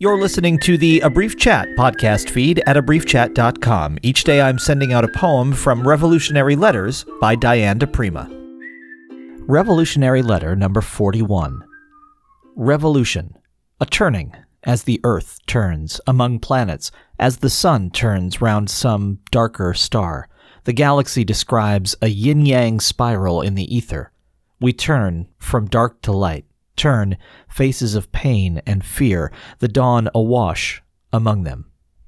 You're listening to the A Brief Chat podcast feed at abriefchat.com. Each day I'm sending out a poem from Revolutionary Letters by Diane di Prima. Revolutionary Letter number 41. Revolution. A turning, as the earth turns among planets, as the sun turns round some darker star. The galaxy describes a yin yang spiral in the ether. We turn from dark to light, turn faces of pain and fear, the dawn awash among them.